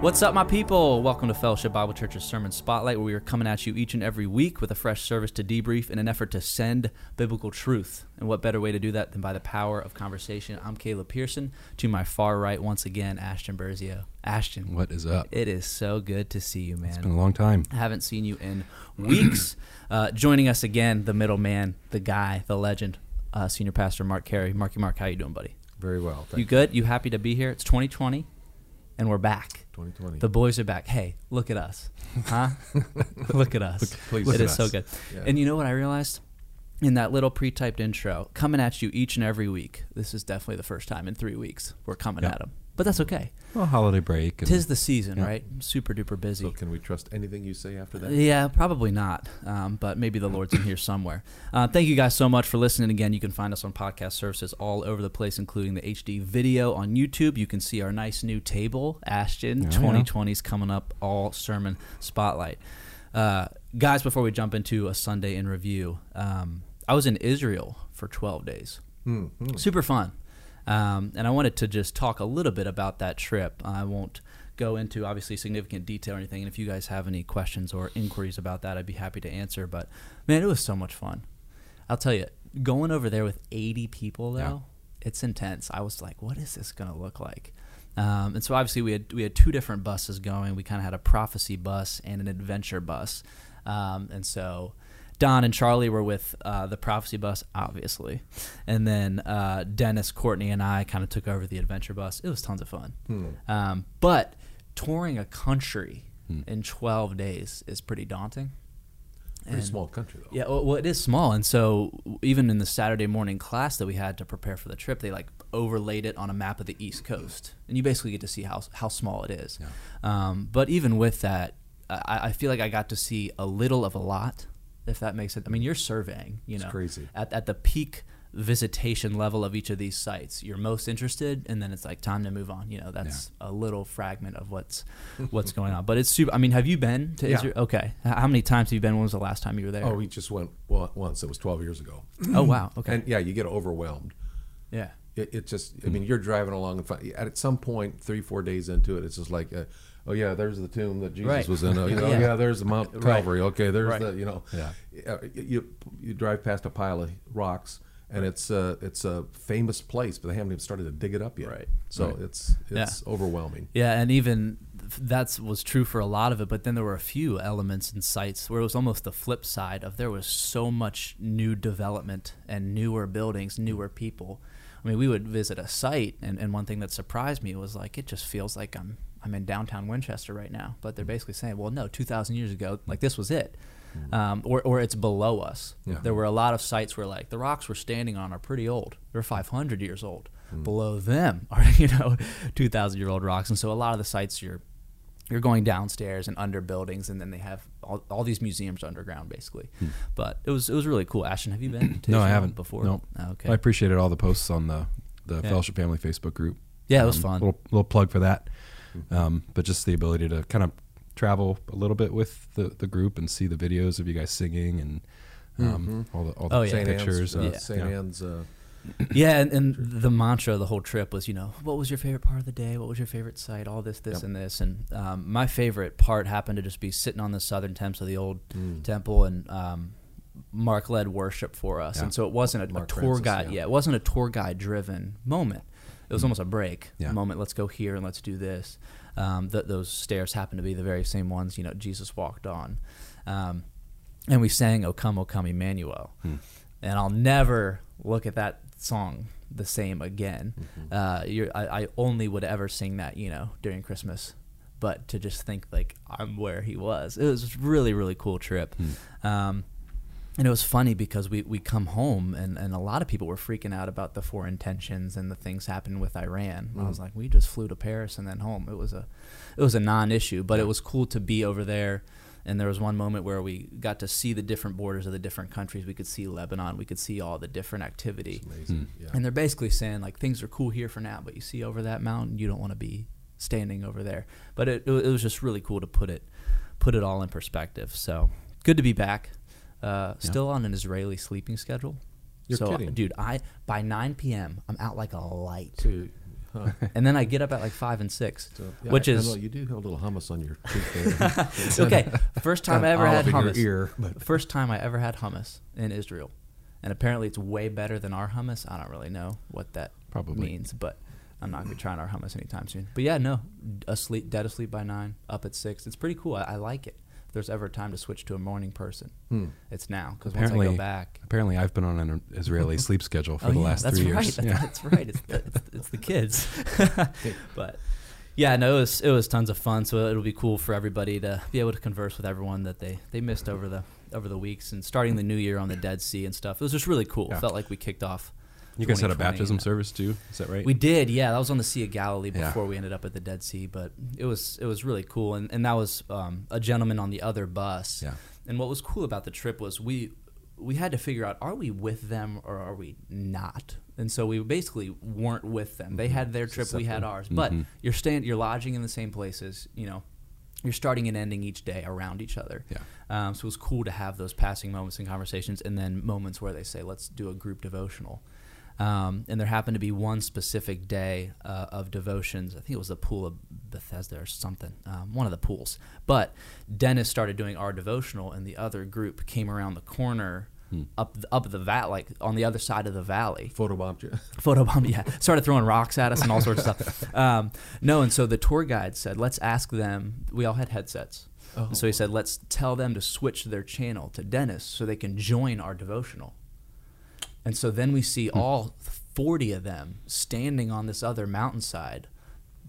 What's up, my people? Welcome to Fellowship Bible Church's Sermon Spotlight, where we are coming at you each and every week with a fresh service to debrief in an effort to send biblical truth. And what better way to do that than by the power of conversation? I'm Caleb Pearson. To my far right, once again, Ashton Berzio. Ashton, What is up? it is so good to see you, man. It's been a long time. I haven't seen you in weeks. uh, joining us again, the middleman, the guy, the legend, uh, Senior Pastor Mark Carey. Marky Mark, how you doing, buddy? Very well. You good? You happy to be here? It's 2020, and we're back. 2020. The boys are back. Hey, look at us, huh? look at us. please It look is at so good. Yeah. And you know what I realized? In that little pre-typed intro, coming at you each and every week. This is definitely the first time in three weeks we're coming Yeah. at them, but that's okay. Well, holiday break. Tis the season, Yeah. right? Super duper busy. so can we trust anything you say after that? Yeah, probably not. Um, but maybe the Lord's in here somewhere. Uh, thank you guys so much for listening. Again, you can find us on podcast services all over the place, including the HD video on YouTube. You can see our nice new table. Ashton, Yeah, 2020 is coming up, all sermon spotlight. Uh, guys, before we jump into a Sunday in review, um, I was in Israel for 12 days Hmm, hmm. super fun. Um, and I wanted to just talk a little bit about that trip. I won't go into obviously significant detail or anything. And if you guys have any questions or inquiries about that, I'd be happy to answer. But man, it was so much fun. I'll tell you, going over there with 80 people though, it's intense. I was like, what is this going to look like? Um, and so obviously we had we had two different buses going. We kind of had a prophecy bus and an adventure bus. Um, and so Don and Charlie were with uh, the prophecy bus, obviously, and then uh, Dennis, Courtney, and I kind of took over the adventure bus. It was tons of fun. Hmm. Um, but touring a country Hmm. in 12 days is pretty daunting. Pretty And- small country though. yeah, well, well, it is small, and so even in the Saturday morning class that we had to prepare for the trip, they like overlaid it on a map of the East Coast, and you basically get to see how how small it is. Yeah. Um, but even with that, I, I feel like I got to see a little of a lot, if that makes sense. I mean, you're surveying, you know, crazy. at at the peak visitation level of each of these sites. You're most interested, and then it's like time to move on. You know, that's a little fragment of what's what's going on. But it's super. I mean, have you been to Yeah. Israel? Okay, how many times have you been? When was the last time you were there? Oh, we just went once. It was 12 years ago. Oh wow. Okay. And yeah, you get overwhelmed. yeah. It, it just, I mean, you're driving along and fi- at some point, three, four days into it, it's just like, uh, oh yeah, there's the tomb that Jesus Right. was in. Oh, you know, Yeah. yeah. there's the Mount Right. Calvary. Okay, there's Right. the, you know, Yeah. Uh, you you drive past a pile of rocks. And it's a it's a famous place, but they haven't even started to dig it up yet. Right. So Right. it's Yeah. it's overwhelming. Yeah, and even that was true for a lot of it, but then there were a few elements and sites where it was almost the flip side of there was so much new development and newer buildings, newer people. I mean, we would visit a site, and, and one thing that surprised me was like it just feels like I'm I'm in downtown Winchester right now. But they're mm. basically saying, well, no, 2,000 years ago, like this was it. Mm. Um, or, or it's below us. Yeah. There were a lot of sites where like the rocks we're standing on are pretty old. They're 500 years old. Mm. Below them are you know 2,000 year old rocks, and so a lot of the sites you're you're going downstairs and under buildings, and then they have all, all these museums underground, basically. But it was it was really cool. Ashton, have you been? To No, I haven't. before. Nope. Okay. I appreciated all the posts on the the Yeah. Fellowship Family Facebook group. yeah, it was Um, fun. Little little plug for that. Um, but just the ability to kind of travel a little bit with the, the group and see the videos of you guys singing and um, all the all the Oh, yeah. Pictures. Anne's, uh, and- St. yeah. Anne's uh, yeah, and, and the mantra of the whole trip was, you know, what was your favorite part of the day? What was your favorite site? All this, this, Yep. and this. And um, my favorite part happened to just be sitting on the southern steps of the old Mm. temple, and um, Mark led worship for us. Yeah. And so it wasn't a, a tour Francis, guide. yeah. Yeah, it wasn't a tour guide driven moment. It was Mm. almost a break Yeah. moment. Let's go here and let's do this. Um, th- those stairs happened to be the very same ones, you know, Jesus walked on. Um, and we sang "O Come, O Come, Emmanuel," Hmm. and I'll never look at that song the same again. Mm-hmm. Uh, you're, I, I only would ever sing that, you know, during Christmas. But to just think like I'm where he was, it was really really cool trip. Hmm. Um, and it was funny because we, we come home and, and a lot of people were freaking out about the foreign tensions and the things happening with Iran. I was Mm. like, we just flew to Paris and then home. It was a it was a non-issue, but it was cool to be over there. And there was one moment where we got to see the different borders of the different countries. We could see Lebanon. We could see all the different activity. It's amazing. Hmm. Yeah. And they're basically saying like things are cool here for now, but you see over that mountain, you don't want to be standing over there. But it, it was just really cool to put it put it all in perspective. So good to be back. Uh, Still on an Israeli sleeping schedule. You're so, kidding. dude, I by 9 p.m. I'm out like a light. So you- and then I get up at like five and six, So, yeah, which I- I is know you do have a little hummus on your cheek there. okay. First time I ever had Olive in your hummus. ear, First time I ever had hummus in Israel, and apparently it's way better than our hummus. I don't really know what that Probably. means, but I'm not gonna be trying our hummus anytime soon. But yeah, no, asleep, dead asleep by nine, up at six. It's pretty cool. I, I like it. If there's ever a time to switch to a morning person, Hmm. it's now because once I go back. apparently, I've been on an Israeli sleep schedule for Oh, the yeah, last three right. years. That's, Yeah. that's right. It's the, it's, it's the kids. but yeah, no, it was it was tons of fun. So it'll be cool for everybody to be able to converse with everyone that they they missed over the over the weeks and starting the new year on the Dead Sea and stuff. It was just really cool. Yeah. Felt like we kicked off. You guys had a baptism service too. Is that right? We did, yeah. That was on the Sea of Galilee Yeah. before we ended up at the Dead Sea, but it was it was really cool, and and that was um, a gentleman on the other bus. Yeah. And what was cool about the trip was we we had to figure out are we with them or are we not, and so we basically weren't with them. They had their trip, we had ours, but Mhm. you're staying, you're lodging in the same places, you know. You're starting and ending each day around each other. Yeah. Um, so it was cool to have those passing moments and conversations, and then moments where they say, "Let's do a group devotional." Um, and there happened to be one specific day uh, of devotions. I think it was the pool of Bethesda or something, um, one of the pools. But Dennis started doing our devotional, and the other group came around the corner, up the, up the vat, like on the other side of the valley, Photobombed you. photobomb yeah. Started throwing rocks at us and all sorts of stuff. Um, no and so the tour guide said let's ask them. We all had headsets. And so he said let's tell them to switch their channel to dennis so they can join our devotional and so then we see all 40 of them standing on this other mountainside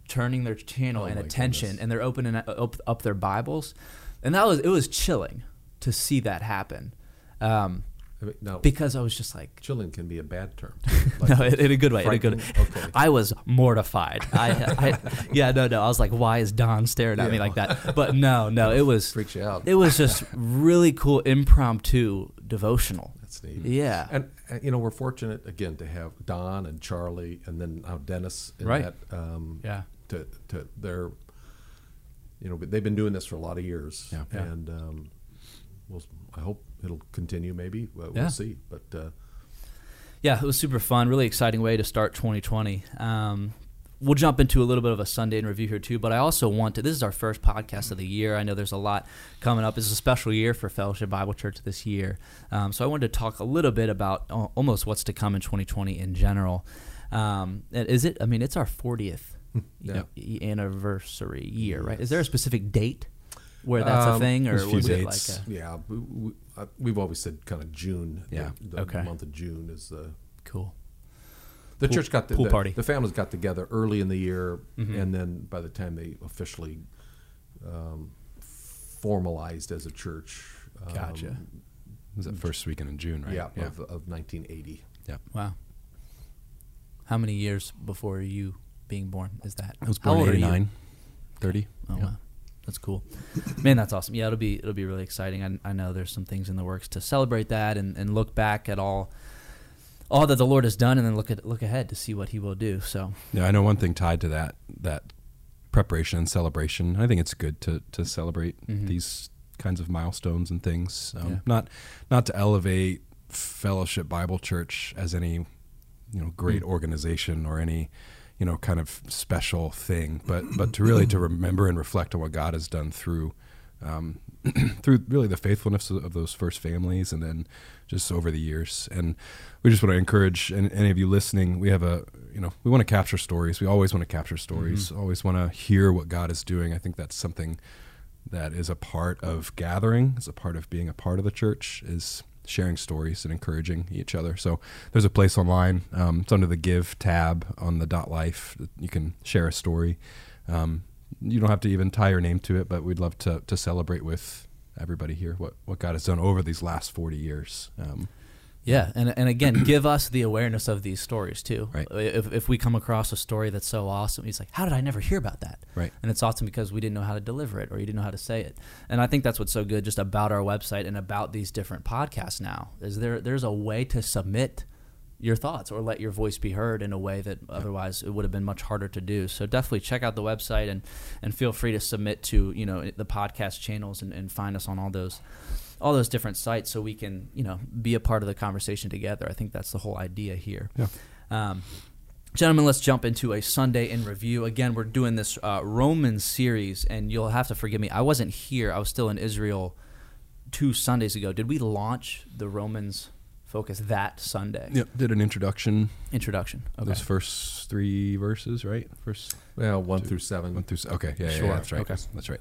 turning their channel Oh and attention goodness. and they're opening up, up their bibles and that was it was chilling to see that happen um, I mean, now, because i was just like chilling can be a bad term. no, in, in a good way. In a good. frightening? Okay. I was mortified. I, I, yeah, no, no. I was like, why is Don staring at me like that? But no, no. It was. Freaks you out. It was just really cool, impromptu devotional. Yeah. And uh, you know we're fortunate again to have Don and Charlie and then now Dennis in Right. that. Um, Yeah. To to their. You know, they've been doing this for a lot of years. Yeah. And um, we'll. I hope it'll continue. Maybe Well, Yeah. we'll see. But uh, yeah, it was super fun. Really exciting way to start 2020. Um, we'll jump into a little bit of a Sunday in review here too, but I also want to. This is our first podcast of the year. I know there's a lot coming up. It's a special year for Fellowship Bible Church this year, um, so I wanted to talk a little bit about al- almost what's to come in 2020 in general. Um, is it? I mean, it's our 40th Yeah. y- anniversary year, right? Is there a specific date where that's a Um, thing, or a was it like a yeah, we, we, uh, we've always said kind of June. Yeah. The, the Okay. month of June is the cool? The Pool- church got the, pool the, party. The families got together early in the year, Mhm. and then by the time they officially um, formalized as a church, um, Gotcha. was that first weekend in June, right? Yeah, Of, of 1980. Wow. How many years before you being born is that? I was How born old in are 89, 30. Oh Yeah. wow, that's cool, man. That's awesome. Yeah, it'll be it'll be really exciting. I, I know there's some things in the works to celebrate that and, and look back at all all that the Lord has done, and then look at look ahead to see what He will do. So Yeah, I know one thing tied to that that preparation and celebration. I think it's good to to celebrate Mhm. these kinds of milestones and things. Um, Yeah. Not not to elevate Fellowship Bible Church as any you know great Mm. organization or any you know kind of special thing, but but to really to remember and reflect on what God has done through. Um, through really the faithfulness of, those first families and then just over the years. And we just want to encourage any, any of you listening we have a you know we want to capture stories. We always want to capture stories. Always want to hear what god is doing. I think that's something that is a part of gathering is a part of being a part of the church is sharing stories and encouraging each other. So there's a place online um, it's under the give tab on the dot life you can share a story. Um, you don't have to even tie your name to it but we'd love to, to celebrate with everybody here what, what god has done over these last 40 years um, yeah, and and again, give us the awareness of these stories too. Right. If if we come across a story that's so awesome, he's like, how did I never hear about that? Right. And it's awesome because we didn't know how to deliver it or you didn't know how to say it. And I think that's what's so good just about our website and about these different podcasts now is there there's a way to submit your thoughts or let your voice be heard in a way that otherwise it would have been much harder to do. So definitely check out the website and, and feel free to submit to, you know, the podcast channels and, and find us on all those all those different sites so we can, you know, be a part of the conversation together. I think that's the whole idea here. Yeah. Um, Gentlemen, let's jump into a Sunday in review. Again, we're doing this uh, Romans series, and you'll have to forgive me. I wasn't here. I was still in Israel two Sundays ago. Did we launch the Romans focus that Sunday? Yep. Did an introduction. Introduction. Okay. Those first three verses, right? First Well, one through seven. one through. s- Okay. Yeah. yeah, Sure. Yeah, that's right. Okay. That's right.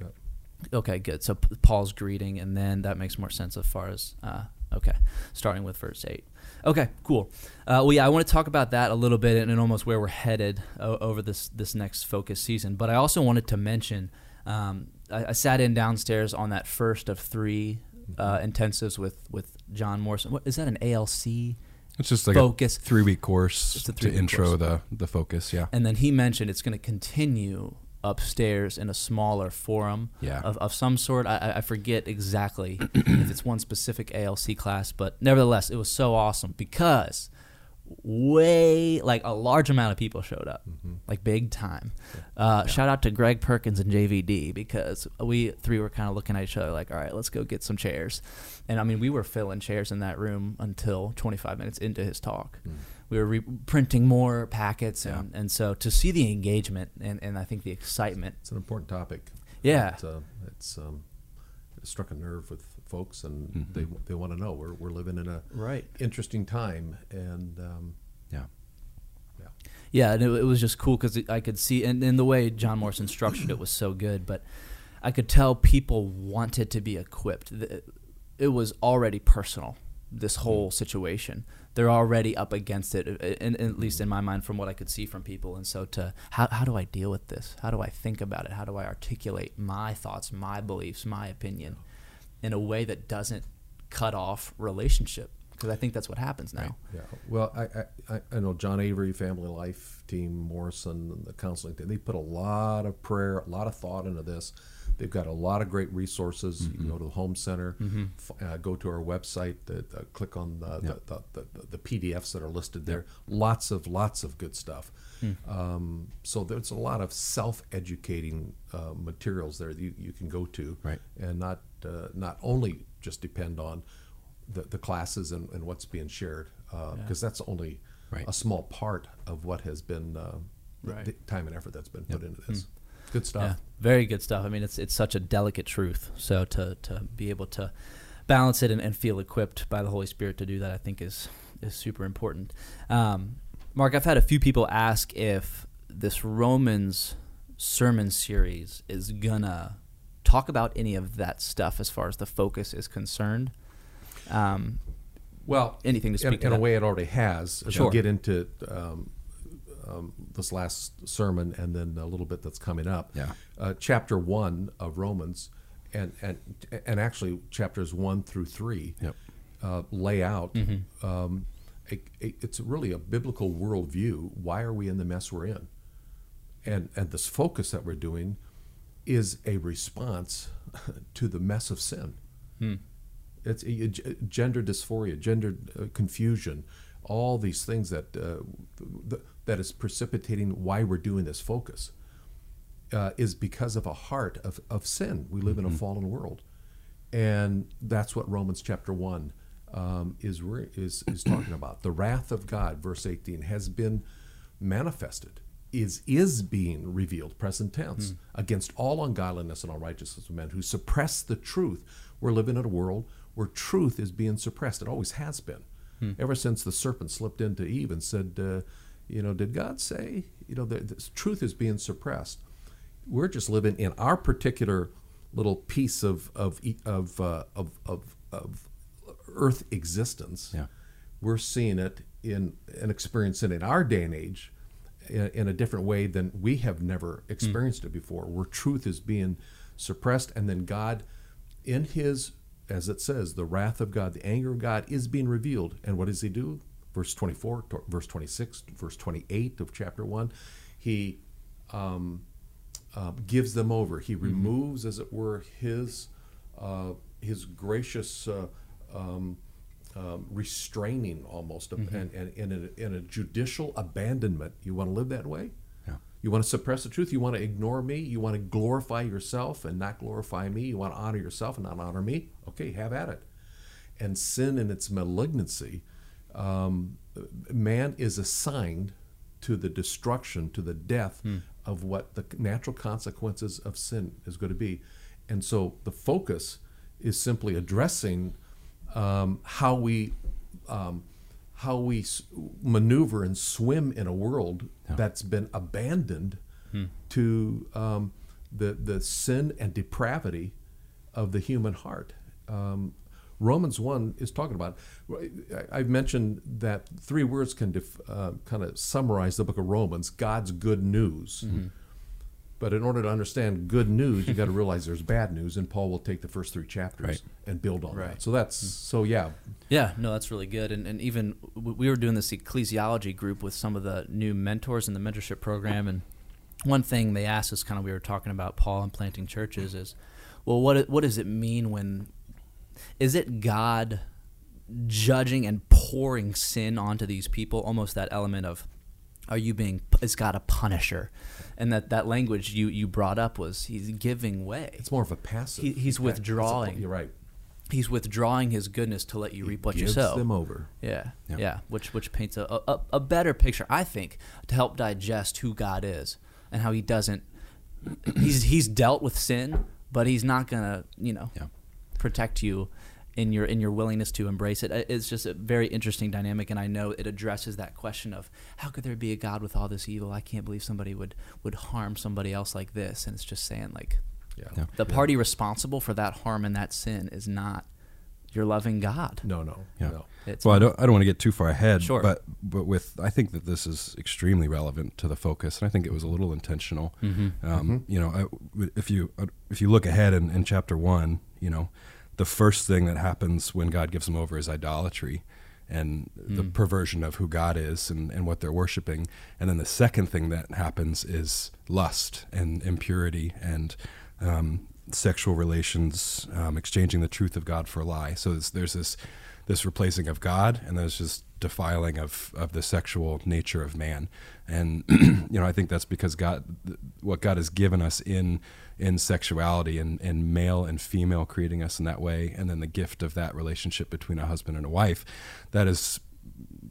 Okay, good. So Paul's greeting, and then that makes more sense as far as uh, okay, starting with verse eight. Okay, cool. Uh, well, yeah, I want to talk about that a little bit and, and almost where we're headed o- over this this next focus season. But I also wanted to mention um, I, I sat in downstairs on that first of three uh, intensives with with John Morrison. What is that? An ALC? It's just like Focus. a three-week course Just a to intro course. the the focus. Yeah. And then he mentioned it's going to continue upstairs in a smaller forum Yeah. of, of some sort. I- I forget exactly if it's one specific ALC class, but nevertheless, it was so awesome because way like a large amount of people showed up, like big time. Uh, Shout out to Greg Perkins and JVD because we three were kind of looking at each other like, all right, let's go get some chairs. And I mean, we were filling chairs in that room until 25 minutes into his talk. We were re- printing more packets, and, and so to see the engagement and, and I think the excitement. It's an important topic. Yeah. It, uh, it's um, struck a nerve with folks, and they they want to know. We're we're living in a Right. interesting time, and um, Yeah. yeah, Yeah, and it, it was just cool because I could see, and, and the way John Morrison structured it was so good. But I could tell people wanted to be equipped. It was already personal. This hmm. whole situation, they're already up against it, uh, and at least in my mind, from what I could see from people. And so, to how how do I deal with this? How do I think about it? How do I articulate my thoughts, my beliefs, my opinion, in a way that doesn't cut off relationship? Because I think that's what happens now. yeah. Well, I, I- I I know John Avery, Family Life Team, Morrison, and the counseling team. They put a lot of prayer, a lot of thought into this. They've got a lot of great resources. You can go to the home center, f- uh, go to our website, the, uh, click on the, the, the, the, the PDFs that are listed there. Lots of lots of good stuff. Um, so there's a lot of self-educating uh, materials there that you, you can go to, Right. and not uh, not only just depend on the, the classes and, and what's being shared, because that's only Right. a small part of what has been uh, Right. the time and effort that's been put into this. Good stuff. Yeah, very good stuff. I mean, it's it's such a delicate truth. So to to be able to balance it and, and feel equipped by the Holy Spirit to do that, I think is is super important. Um, Mark, I've had a few people ask if this Romans sermon series is gonna talk about any of that stuff as far as the focus is concerned. Um, Well, Anything to in, speak to in a way, it already has. Sure. you get into um, um, this last sermon and then a little bit that's coming up. Yeah. Uh, chapter one of Romans, and and and actually chapters one through three, Yep. uh, lay out. Mm-hmm. Um, a, a, it's really a biblical worldview. Why are we in the mess we're in? And and this focus that we're doing is a response to the mess of sin. It's uh, g- gender dysphoria, gender uh, confusion, all these things that uh, th- that is precipitating why we're doing this focus uh, is because of a heart of, of sin. We live in a fallen world, and that's what Romans chapter one um, is, re- is is talking about. The wrath of God, verse eighteen, has been manifested. Is is being revealed, present tense, against all ungodliness and unrighteousness of men who suppress the truth. We're living in a world where truth is being suppressed. It always has been, ever since the serpent slipped into Eve and said, uh, "You know, did God say? You know, the, the truth is being suppressed." we're just living in our particular little piece of of of uh, of, of, of Earth existence. Yeah. We're seeing it in and experiencing it in our day and age in, in a different way than we have never experienced it before. Where truth is being suppressed, and then God, in His as it says, the wrath of God, the anger of God is being revealed. And what does He do? Verse twenty four, verse twenty six, verse twenty eight of chapter one. He um, uh, gives them over. He removes, as it were, his uh, his gracious uh, um, um, restraining almost, of, and, and in, a, in a judicial abandonment. You want to live that way? You want to suppress the truth? You want to ignore me? You want to glorify yourself and not glorify me? You want to honor yourself and not honor me? Okay, have at it. And sin in its malignancy, um, man is assigned to the destruction, to the death of what the natural consequences of sin is going to be. And so the focus is simply addressing um, how we um, how we s- maneuver and swim in a world that's been abandoned to um, the the sin and depravity of the human heart. Um, Romans one is talking about. I've mentioned that three words can def, uh, kind of summarize the book of Romans: God's good news. But in order to understand good news, you got to realize there's bad news, and Paul will take the first three chapters Right. and build on Right. that. So that's mm-hmm. so yeah. Yeah, no, that's really good. And, and even we were doing this ecclesiology group with some of the new mentors in the mentorship program. And one thing they asked us, kind of, we were talking about Paul and planting churches, is, well, what what does it mean when is it God judging and pouring sin onto these people? Almost that element of, are you being is God a punisher? And that that language you you brought up was he's giving way. It's more of a passive. He- he's It's a- withdrawing. You're right. He's withdrawing his goodness to let you reap what you Gives sow. them over. Yeah, Yeah. yeah, which which paints a, a a better picture, I think, to help digest who God is and how He doesn't. He's he's dealt with sin, but He's not gonna you know Yeah. protect you in your in your willingness to embrace it. It's just a very interesting dynamic, and I know it addresses that question of how could there be a God with all this evil? I can't believe somebody would would harm somebody else like this, and it's just saying like Yeah. Yeah. the party responsible for that harm and that sin is not your loving God. No, no, Yeah. no. It's well, I don't. I don't want to get too far ahead. Sure. But but with I think that this is extremely relevant to the focus, and I think it was a little intentional. Mm-hmm. Um, You know, I, if you if you look ahead in, in chapter one, you know, the first thing that happens when God gives them over is idolatry. And the Mm. perversion of who God is and, and what they're worshiping. And then the second thing that happens is lust and impurity and um, sexual relations, um, exchanging the truth of God for a lie. So there's, there's this this replacing of God, and there's just defiling of, of the sexual nature of man. And you know, I think that's because God, what God has given us in in sexuality and, and male and female, creating us in that way, and then the gift of that relationship between a husband and a wife, that is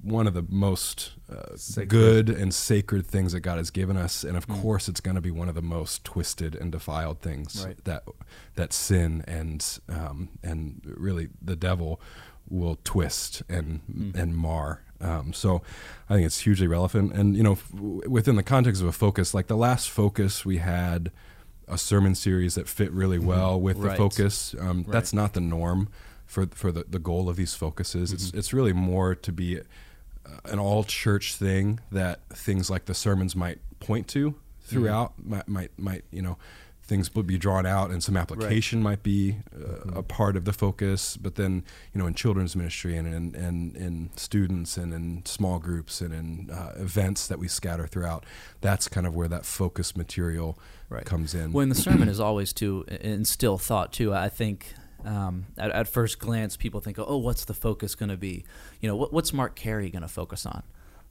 one of the most uh, good and sacred things that God has given us, and of Mm. course, it's going to be one of the most twisted and defiled things Right. that that sin and um, and really the devil will twist and Mm. and mar. Um, so, I think it's hugely relevant, and you know, f- within the context of a focus, like the last focus we had. A sermon series that fit really well with the Mm-hmm. Right. focus. Um, Right. That's not the norm for for the, the goal of these focuses. It's it's really more to be uh, an all church thing that things like the sermons might point to throughout. Might, might might you know things would be drawn out and some application might be uh, a part of the focus. But then you know in children's ministry and in and in students and in small groups and in uh, events that we scatter throughout, that's kind of where that focus material Right. comes in. When the sermon is always to instill thought too. I think um, at, at first glance people think, oh, what's the focus going to be? You know, what, what's Mark Carey going to focus on?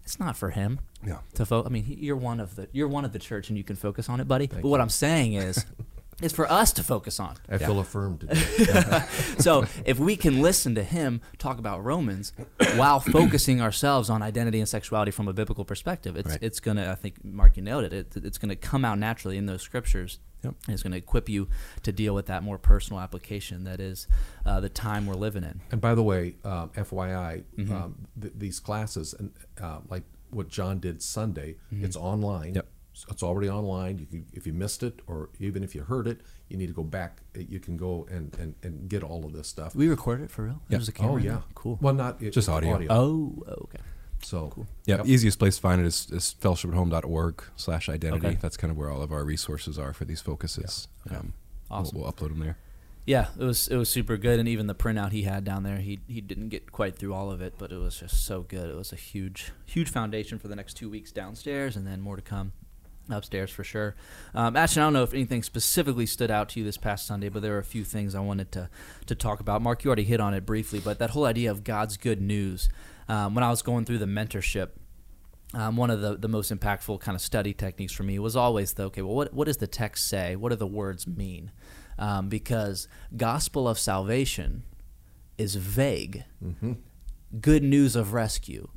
It's not for him yeah. to focus. I mean, he- you're one of the you're one of the church, and you can focus on it, buddy. but what I'm saying is, it's for us to focus on. I feel affirmed today. so if we can listen to him talk about Romans while focusing ourselves on identity and sexuality from a biblical perspective, it's Right. it's gonna. I think Mark, you nailed it. it it's gonna come out naturally in those scriptures. Yep. And it's going to equip you to deal with that more personal application that is uh, the time we're living in. And by the way, um, FYI, Mm-hmm. um, th- these classes and uh, like what John did Sunday, Mm-hmm. it's online. Yep. So It's already online. You can, if you missed it, or even if you heard it, you need to go back. You can go and, and, and get all of this stuff. We recorded it for real. Yeah. There's a camera. oh yeah, there? cool. Well, not it, Just audio. oh, okay. So Yeah, Yep. easiest place to find it is, is fellowshipathome.org slash identity. Okay. That's kind of where all of our resources are for these focuses. Yeah. Um, Awesome. We'll, we'll upload them there. Yeah, it was it was super good, and even the printout he had down there, he he didn't get quite through all of it, but it was just so good. It was a huge huge foundation for the next two weeks downstairs, and then more to come upstairs for sure. Um, actually, I don't know if anything specifically stood out to you this past Sunday, but there were a few things I wanted to to talk about. Mark, you already hit on it briefly, but that whole idea of God's good news. Um, when I was going through the mentorship um, one of the, the most impactful kind of study techniques for me was always the okay well what, what does the text say what do the words mean um, because gospel of salvation is vague good news of rescue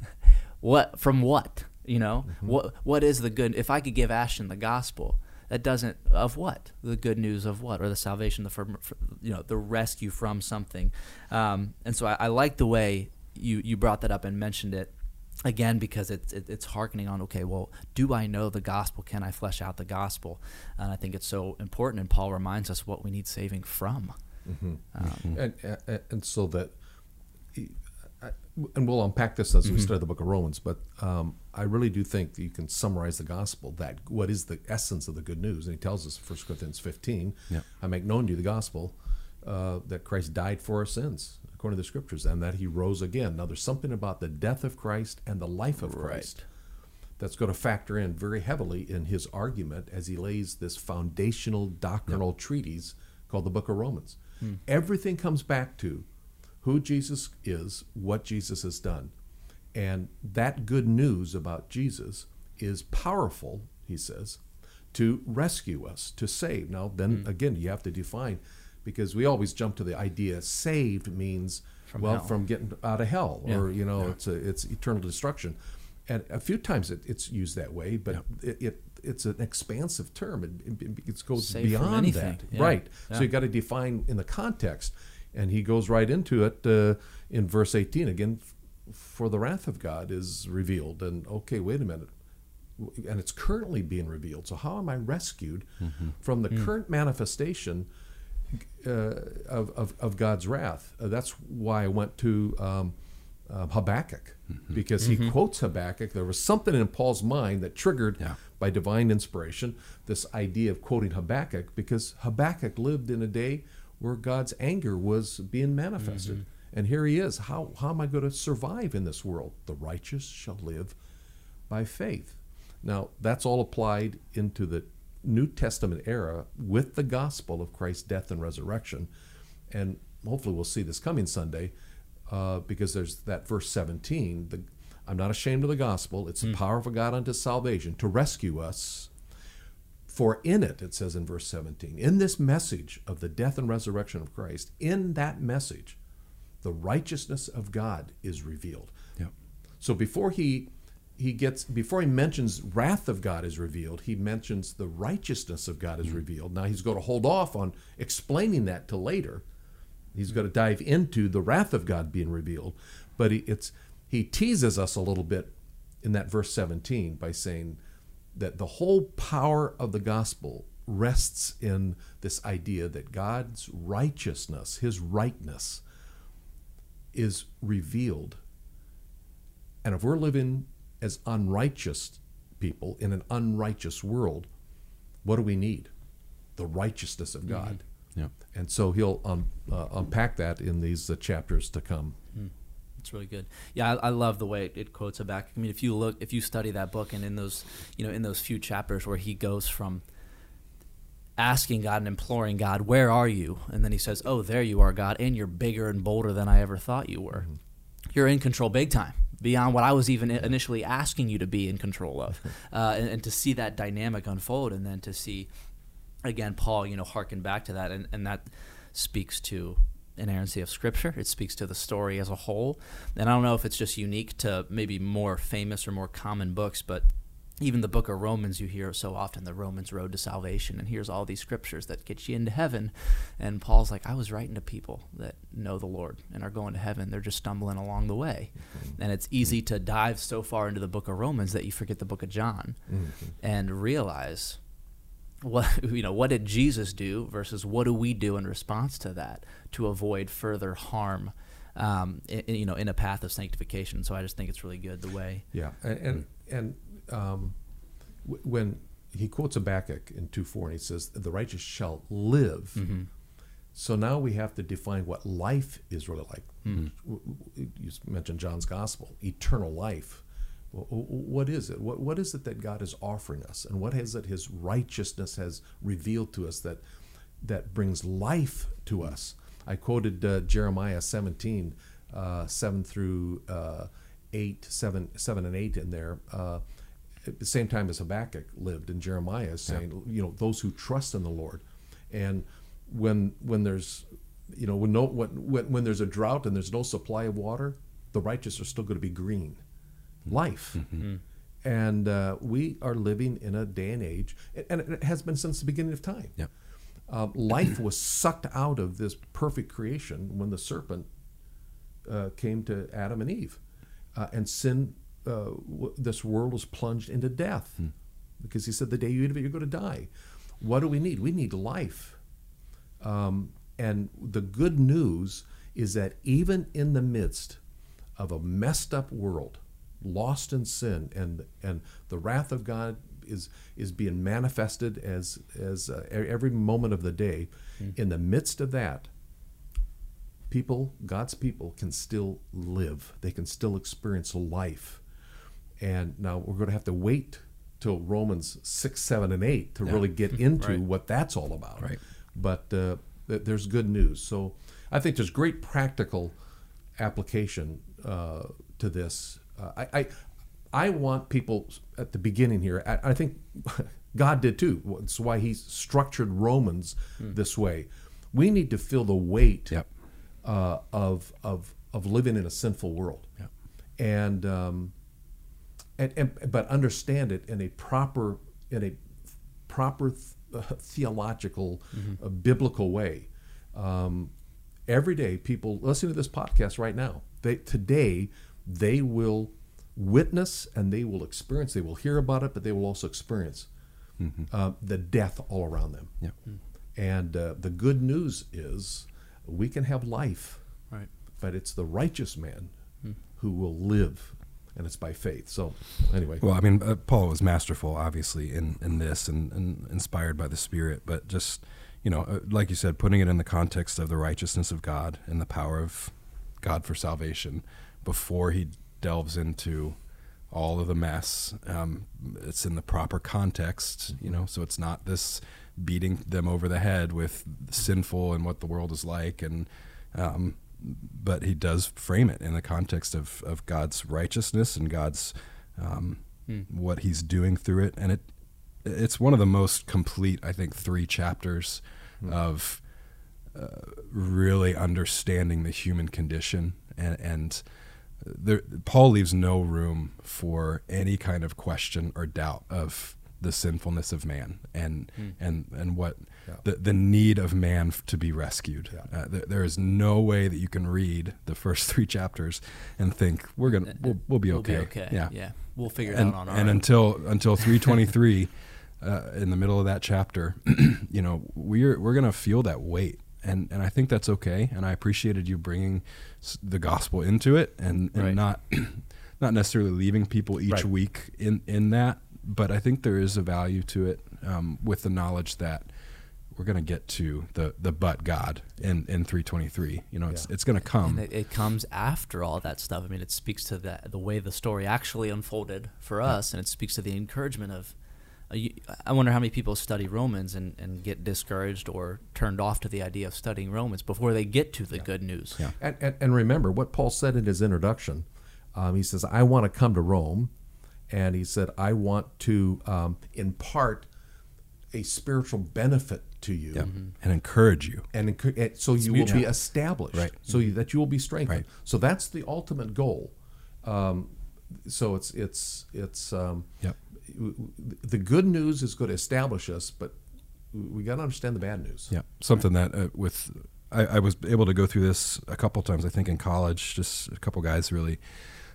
what from what You know, what what is the good? If I could give Ashton the gospel, that doesn't of what? The good news of what? Or the salvation, the from, you know the rescue from something. Um, and so I, I like the way you you brought that up and mentioned it again because it's it, it's harkening on okay well do i know the gospel? Can i flesh out the gospel? And i think it's so important and paul reminds us what we need saving from. Um, and, and and so that I- and we'll unpack this as we study the book of romans but um, i really do think that you can summarize the gospel that what is the essence of the good news. And he tells us in 1 corinthians 15 Yeah. i make known to you the gospel uh, that christ died for our sins according to the scriptures and that he rose again. Now there's something about the death of christ and the life of christ that's going to factor in very heavily in his argument as he lays this foundational doctrinal treatise called the book of Romans. Everything comes back to who Jesus is, what Jesus has done. And that good news about Jesus is powerful, he says, to rescue us, to save. Now, then hmm. again, you have to define because we always jump to the idea saved means well hell. from getting out of hell or you know it's a, it's eternal destruction and a few times it, it's used that way but it, it it's an expansive term it, it, it goes Saved beyond that Yeah. right Yeah. so you've got to define in the context and he goes right into it uh, in verse 18 again for the wrath of god is revealed. And okay wait a minute. And it's currently being revealed. So how am i rescued from the current manifestation uh, of, of, of God's wrath. Uh, that's why I went to um, um, Habakkuk because he quotes Habakkuk. There was something in Paul's mind that triggered Yeah. by divine inspiration this idea of quoting Habakkuk because Habakkuk lived in a day where God's anger was being manifested. And here he is. How, how am I going to survive in this world? The righteous shall live by faith. Now, that's all applied into the New Testament era with the gospel of Christ's death and resurrection. And hopefully, we'll see this coming Sunday uh, because there's that verse 17 the, I'm not ashamed of the gospel. It's the power of God unto salvation to rescue us. For in it, it says in verse 17, in this message of the death and resurrection of Christ, in that message, the righteousness of God is revealed. Yep. So before he he gets before he mentions wrath of God is revealed, he mentions the righteousness of God is mm-hmm. revealed. Now he's going to hold off on explaining that till later. He's going to dive into the wrath of God being revealed, but he, it's he teases us a little bit in that verse 17 by saying that the whole power of the gospel rests in this idea that God's righteousness, his rightness, is revealed. And if we're living as unrighteous people in an unrighteous world, what do we need? The righteousness of God. Yep. And so he'll um, uh, unpack that in these uh, chapters to come. It's really good. Yeah, I, I love the way it, quotes it quotes Habakkuk. I mean, if you look, if you study that book, and in those, you know, in those few chapters where he goes from asking God and imploring God, "Where are you?" and then he says, "Oh, there you are, God, and you're bigger and bolder than I ever thought you were. You're in control, big time." Beyond what I was even i- initially asking you to be in control of, uh, and, and to see that dynamic unfold, and then to see, again, Paul, you know, harken back to that, and, and that speaks to inerrancy of Scripture. It speaks to the story as a whole. And I don't know if it's just unique to maybe more famous or more common books, but even the book of Romans, you hear so often the Romans road to salvation, and here's all these scriptures that get you into heaven. And Paul's like, I was writing to people that know the Lord and are going to heaven. They're just stumbling along the way. Mm-hmm. And it's easy to dive so far into the book of Romans that you forget the book of John mm-hmm. and realize what you know what did Jesus do versus what do we do in response to that to avoid further harm um, i- i- you know in a path of sanctification so I just think it's really good the way Yeah, and and, and um, w- when he quotes Habakkuk in two four, and he says, "The righteous shall live." So now we have to define what life is really like. W- You mentioned John's Gospel, eternal life. Wh- wh- What is it? What, what is it that God is offering us, and what is it His righteousness has revealed to us that that brings life to us? I quoted uh, Jeremiah 17, uh, 7 through uh, 8, 7, 7 and 8 in there. Uh, at the same time as Habakkuk lived, and Jeremiah is saying, you know, those who trust in the Lord. And when when there's you know when no when when there's a drought and there's no supply of water, the righteous are still going to be green, life. And uh, we are living in a day and age, and it has been since the beginning of time. Yep. Uh, life was sucked out of this perfect creation when the serpent uh, came to Adam and Eve, uh, and sin. Uh, w- this world was plunged into death because he said, "The day you eat of it, you're going to die." What do we need? We need life. Um, and the good news is that even in the midst of a messed up world, lost in sin, and and the wrath of God is is being manifested as as uh, every moment of the day. In the midst of that, people, God's people, can still live. They can still experience life. And now we're going to have to wait till Romans six, seven, and eight to really get into Right. what that's all about. Right. But uh, th- there's good news. So I think there's great practical application uh, to this. Uh, I, I I want people at the beginning here. I, I think God did too. That's why He structured Romans this way. We need to feel the weight Yep. uh, of of of living in a sinful world, Yep. and um, and, and but understand it in a proper in a proper th- uh, theological uh, biblical way. Um, every day, people listening to this podcast right now, they today they will witness and they will experience. They will hear about it, but they will also experience uh, the death all around them. Yep. And uh, the good news is we can have life, Right. but it's the righteous man who will live, and it's by faith. So, anyway, Well, I mean, uh, Paul was masterful, obviously, in, in this and, and inspired by the Spirit, but just, you know, uh, like you said, putting it in the context of the righteousness of God and the power of God for salvation before he delves into all of the mess. Um, it's in the proper context, you know, so it's not this beating them over the head with sinful and what the world is like. And um, but he does frame it in the context of, of God's righteousness and God's um, what he's doing through it. And it it's one of the most complete I think three chapters of uh, really understanding the human condition and and there, Paul leaves no room for any kind of question or doubt of the sinfulness of man and and and what Yeah. the the need of man to be rescued. Yeah. Uh, there, there is no way that you can read the first three chapters and think we're gonna we'll, we'll be We'll okay. be okay. Yeah, Yeah. We'll figure it and, out on our and own. until until 323 uh, in the middle of that chapter you know we're we're gonna feel that weight and and I think that's okay and I appreciated you bringing the gospel into it and, and Right. not not necessarily leaving people each Right. week in in that but I think there is a value to it um, with the knowledge that we're gonna get to the the but God in in 323 you know it's Yeah. it's gonna come And it, it comes after all that stuff. I mean, it speaks to that the way the story actually unfolded for us, and it speaks to the encouragement of. Uh, you, I wonder how many people study Romans and, and get discouraged or turned off to the idea of studying Romans before they get to the good news. Yeah. And, and, and remember what Paul said in his introduction. Um, he says, I want to come to Rome. And he said, I want to um, impart a spiritual benefit to you. yeah, and encourage you And, encour- and so you will be established, Right. so you, that you will be strengthened. Right. So that's the ultimate goal. Um, so it's it's it's um, Yep. The good news is going to establish us, but we got to understand the bad news. Yeah, something that uh, with I, I was able to go through this a couple times. I think in college, just a couple guys really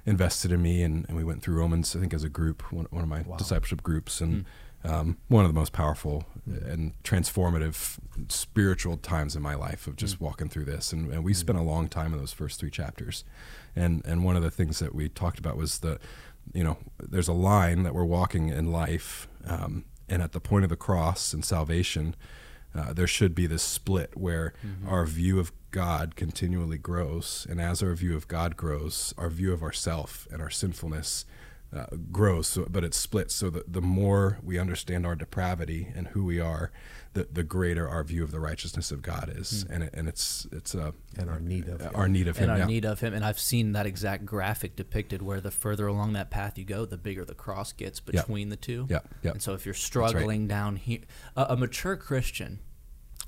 invested in me, and, and we went through Romans. I think as a group, one, one of my discipleship groups, and um, one of the most powerful and transformative spiritual times in my life of just walking through this. And, and we spent a long time in those first three chapters, and and one of the things that we talked about was the, you know, there's a line that we're walking in life, um, and at the point of the cross and salvation uh, there should be this split where our view of God continually grows, and as our view of God grows, our view of ourself and our sinfulness uh, grows. So, but it's split. So that the more we understand our depravity and who we are, the, the greater our view of the righteousness of God is, and it, and it's it's uh, And our need of Him. our need of him and our yeah. need of him. And I've seen that exact graphic depicted where the further along that path you go, the bigger the cross gets between the two. Yeah, yeah. And so if you're struggling down here, a, a mature Christian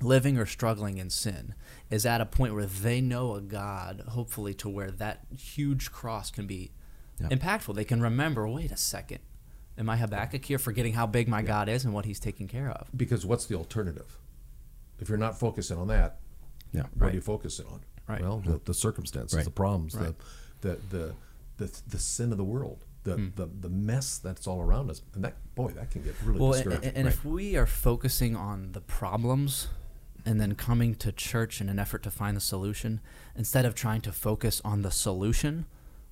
living or struggling in sin is at a point where they know a God, hopefully to where that huge cross can be Yeah. impactful. They can remember, wait a second. Am I Habakkuk here, forgetting how big my God is and what He's taking care of? Because what's the alternative? If you're not focusing on that, Yeah. what Right. are you focusing on? Right. Well, the, the circumstances, Right. the problems, Right. the, the the the the sin of the world, the, Hmm. the the mess that's all around us, and that boy, that can get really Well, and, discouraging. and if we are focusing on the problems and then coming to church in an effort to find the solution, instead of trying to focus on the solution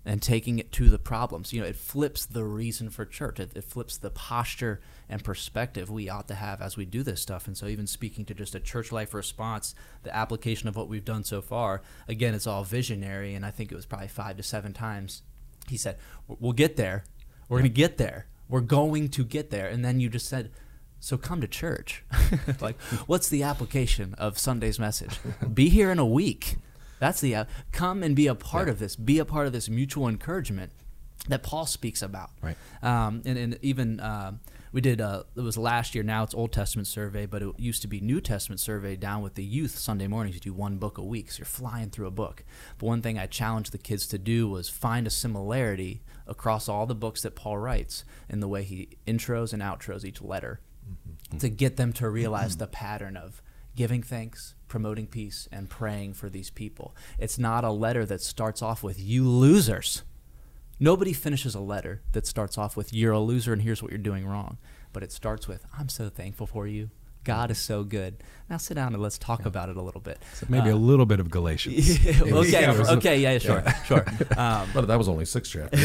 and taking it to the problems, you know, it flips the reason for church. It, it flips the posture and perspective we ought to have as we do this stuff. And so, even speaking to just a church life response, the application of what we've done so far, again, it's all visionary. And I think it was probably five to seven times he said, "We'll get there. We're going to get there. We're going to get there." And then you just said, "So come to church." like, what's the application of Sunday's message? Be here in a week. That's the app. Come and be a part of this. Be a part of this mutual encouragement that Paul speaks about. Right. Um, and, and even um we did. Uh, it was last year. Now it's Old Testament survey, but it used to be New Testament survey down with the youth Sunday mornings. You do one book a week, so you're flying through a book. But one thing I challenged the kids to do was find a similarity across all the books that Paul writes in the way he intros and outros each letter, to get them to realize the pattern of giving thanks, promoting peace, and praying for these people. It's not a letter that starts off with "you losers." Nobody finishes a letter that starts off with "You're a loser and here's what you're doing wrong," but it starts with "I'm so thankful for you. God is so good." Now sit down and let's talk about it a little bit. So maybe Uh, a little bit of Galatians. okay, Yeah, it was a- okay, yeah, sure, sure. Um, but that was only six chapters.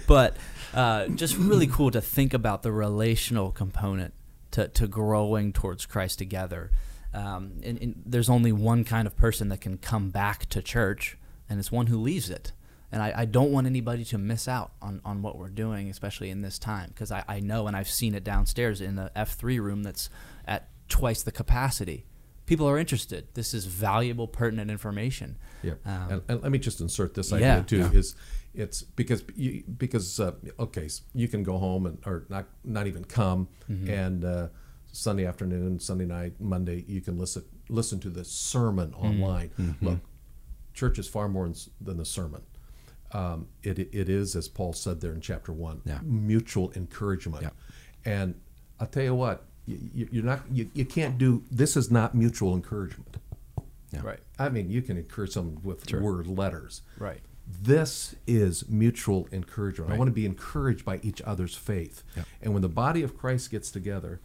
but uh, just really cool to think about the relational component to, to growing towards Christ together. Um, and, and there's only one kind of person that can come back to church, and it's one who leaves it. And I, I don't want anybody to miss out on, on what we're doing, especially in this time, because I, I know and I've seen it downstairs in the F3 room that's at twice the capacity. People are interested. This is valuable, pertinent information. Yeah, Um, and, and let me just insert this yeah, idea too. yeah. Is it's because you, because uh, okay, s- you can go home and or not not even come, Mm-hmm. and uh, Sunday afternoon, Sunday night, Monday, you can listen listen to the sermon Mm-hmm. online. Look, church is far more than the sermon. Um, it, it is, as Paul said there in chapter one, Yeah. mutual encouragement. Yeah. And I'll tell you what, you, you- you're not, you, you can't do. This is not mutual encouragement. Yeah. Right, I mean, you can encourage someone with Sure. word letters. right. This is mutual encouragement. I want to be encouraged by each other's faith. And when the body of Christ gets together,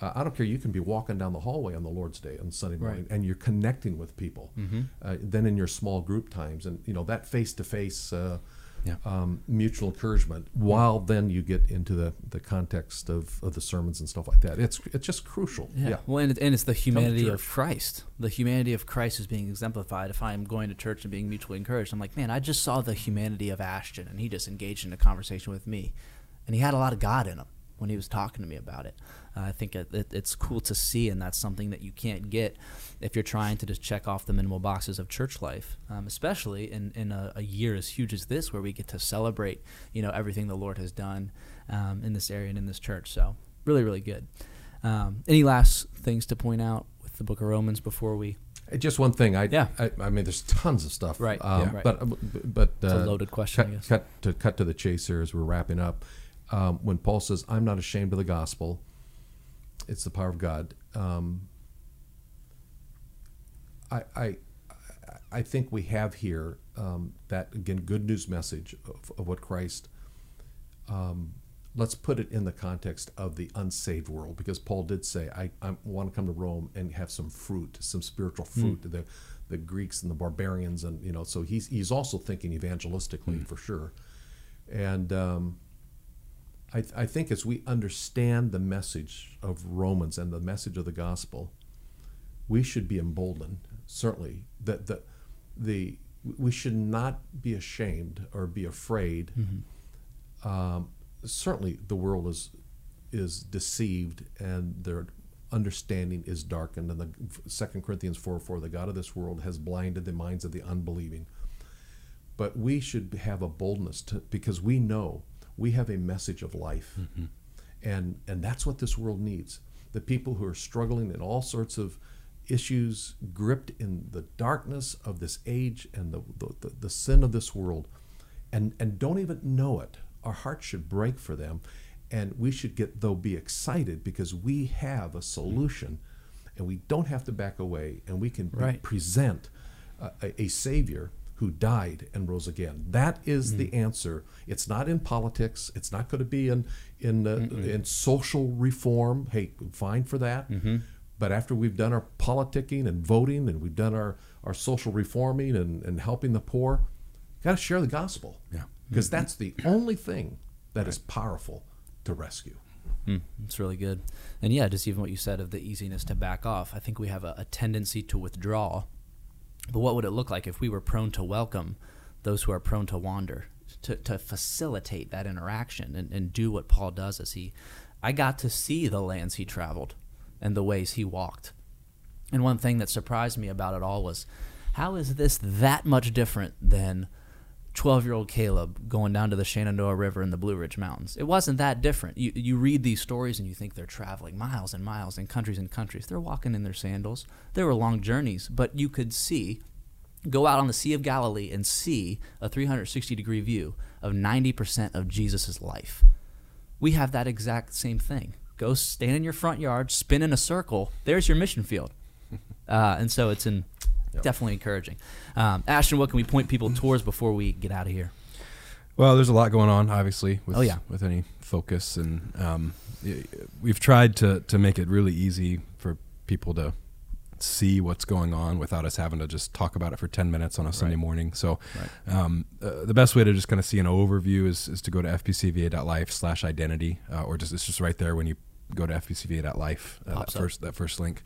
uh, I don't care. You can be walking down the hallway on the Lord's Day on Sunday morning, Right. and you're connecting with people. Mm-hmm. Uh, then in your small group times, and you know that face-to-face uh, Yeah. um, mutual encouragement. While then you get into the, the context of, of the sermons and stuff like that. It's it's just crucial. Yeah. Well, and, it- and it's the humanity of. Christ. The humanity of Christ is being exemplified. If I am going to church and being mutually encouraged, I'm like, man, I just saw the humanity of Ashton, and he just engaged in a conversation with me, and he had a lot of God in him when he was talking to me about it. Uh, I think it, it, it's cool to see, and that's something that you can't get if you're trying to just check off the minimal boxes of church life, um, especially in, in a, a year as huge as this, where we get to celebrate, you know, everything the Lord has done um, in this area and in this church. So really, really good. Um, any last things to point out with the Book of Romans before we? Uh, Just one thing. I, Yeah. I, I mean, there's tons of stuff. Right, Um, yeah. right. But but It's a uh, loaded question, I Cut, guess. cut to cut to the chase here as we're wrapping up. Um, when Paul says, "I'm not ashamed of the gospel," it's the power of God. Um, I, I I think we have here um, that again good news message of, of what Christ. Um, let's put it in the context of the unsaved world because Paul did say, "I, I want to come to Rome and have some fruit, some spiritual fruit." The the Greeks and the barbarians, and you know, so he's he's also thinking evangelistically for sure, and. Um, I, I think as we understand the message of Romans and the message of the gospel, we should be emboldened. Certainly, that the, the we should not be ashamed or be afraid. Um, certainly, the world is is deceived and their understanding is darkened. And the Second Corinthians four four, the God of this world has blinded the minds of the unbelieving. But we should have a boldness to because we know we have a message of life, mm-hmm. and and that's what this world needs. The people who are struggling in all sorts of issues, gripped in the darkness of this age and the the, the, sin of this world, and and don't even know it, our hearts should break for them, and we should get though be excited because we have a solution, and we don't have to back away, and we can Right. present a, a savior who died and rose again. That is the answer. It's not in politics. It's not going to be in in uh, in social reform. Hey, fine for that. But after we've done our politicking and voting, and we've done our, our social reforming and, and helping the poor, got to share the gospel. Yeah. Because that's the only thing that is powerful to rescue. Mm, it's really good. And yeah, just even what you said of the easiness to back off. I think we have a, a tendency to withdraw. But what would it look like if we were prone to welcome those who are prone to wander, to, to facilitate that interaction and, and do what Paul does as he. I got to see the lands he traveled and the ways he walked. And one thing that surprised me about it all was how is this that much different than 12 year old Caleb going down to the Shenandoah River in the Blue Ridge Mountains. It wasn't that different. You, you read these stories and you think they're traveling miles and miles and countries and countries. They're walking in their sandals. There were long journeys, but you could see, go out on the Sea of Galilee and see a 360 degree view of 90% of Jesus' life. We have that exact same thing. Go stand in your front yard, spin in a circle. There's your mission field. Uh, and so it's in, definitely encouraging. Um, Ashton, what can we point people towards before we get out of here? Well, there's a lot going on, obviously, with Oh, yeah. with any focus, and um, we've tried to to make it really easy for people to see what's going on without us having to just talk about it for 10 minutes on a Sunday morning. So, um, uh, the best way to just kind of see an overview is, is to go to fpcva.life slash identity, uh, or just it's just right there when you go to fpcva.life, uh, that up. first that first link.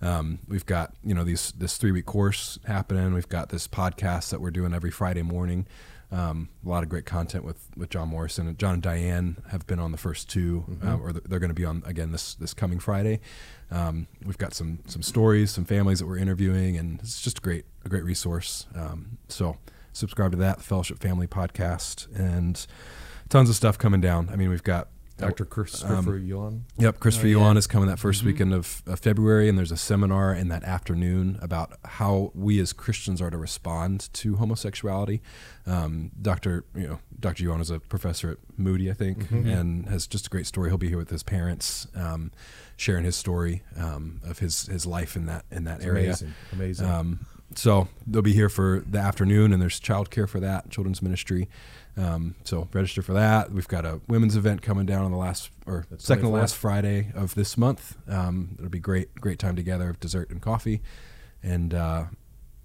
Um, we've got you know these this three week course happening. We've got this podcast that we're doing every Friday morning. Um, a lot of great content with, with John Morrison. John and Diane have been on the first 2 uh, or they're going to be on again this this coming Friday. Um, we've got some some stories, some families that we're interviewing, and it's just a great a great resource. Um, so subscribe to that Fellowship Family Podcast and tons of stuff coming down. I mean, we've got Dr. Christopher Yuan. Yep, Christopher Oh, yeah. Yuan is coming that 1st weekend of, of February, and there's a seminar in that afternoon about how we as Christians are to respond to homosexuality. Um, Dr. You know, Dr. Yuan is a professor at Moody, I think, and has just a great story. He'll be here with his parents, um, sharing his story um, of his his life in that in that It's area. amazing. Amazing. Um, so they'll be here for the afternoon, and there's childcare for that, children's ministry. Um, so register for that. We've got a women's event coming down on the last or That's second to last Friday of this month. Um, it'll be great, great time together of dessert and coffee, and uh,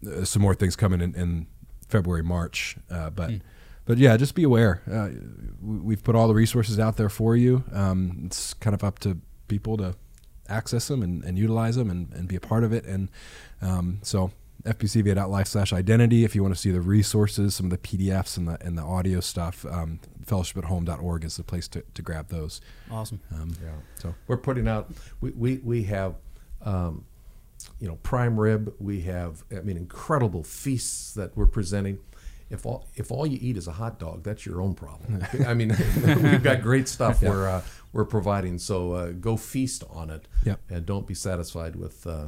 uh, some more things coming in, in February, March. Uh, but but yeah, just be aware. Uh, we- we've put all the resources out there for you. Um, it's kind of up to people to access them and, and utilize them and, and be a part of it. And um, so fpcva.life slash identity if you want to see the resources, some of the PDFs and the and the audio stuff. Um, fellowshipathome.org is the place to, to grab those. Awesome. Um, Yeah. So We're putting out. We we, we have, um, you know, prime rib. We have. I mean, incredible feasts that we're presenting. If all if all you eat is a hot dog, that's your own problem. I mean, we've got great stuff we're uh, we're providing. So uh, go feast on it, Yep. and don't be satisfied with. Uh,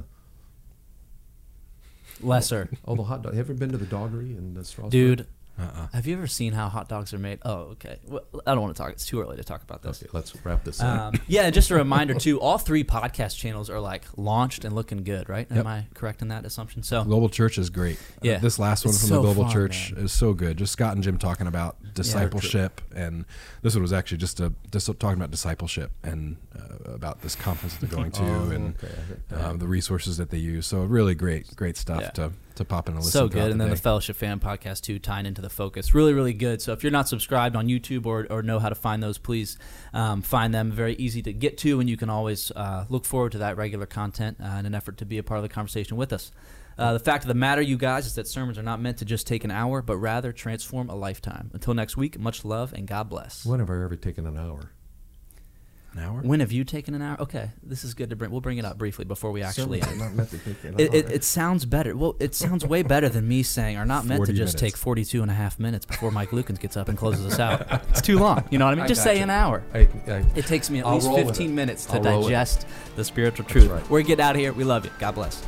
Lesser. oh, the hot dog. Have you ever been to the doggery in the Strasburg? Dude, uh-uh. have you ever seen how hot dogs are made? Oh, okay. Well, I don't want to talk. It's too early to talk about this. Okay, let's wrap this up. Um, yeah, just a reminder too. All three podcast channels are like launched and looking good, right? Am I correct in that assumption? So Global Church is great. Uh, Yeah. this last one from so the Global fun, Church man. is so good. Just Scott and Jim talking about discipleship, and this one was actually just a just talking about discipleship and uh, about this conference that they're going to Oh, and okay. Um, the resources that they use. So really great, great stuff Yeah. to to pop in and listen. so good. And then the. Fellowship Fan podcast too, tying into the focus. Really, really good. So if you're not subscribed on YouTube or, or know how to find those, please um, find them. Very easy to get to, and you can always uh, look forward to that regular content uh, in an effort to be a part of the conversation with us. Uh, the fact of the matter, you guys, is that sermons are not meant to just take an hour, but rather transform a lifetime. Until next week, much love and God bless. When have I ever taken an hour? An hour. When have you taken an hour? Okay, this is good to bring. We'll bring it up briefly before we actually Sermons end. not meant to take an It, hour. it, it sounds better. Well, it sounds way better than me saying are not meant to just minutes. take 42 and a half minutes before Mike Lukens gets up and closes us out. It's too long. You know what I mean? I Just say gotcha. an hour. I, I, It takes me at I'll least 15 minutes to I'll roll with it. digest the spiritual truth. right. We're getting out of here. We love you. God bless.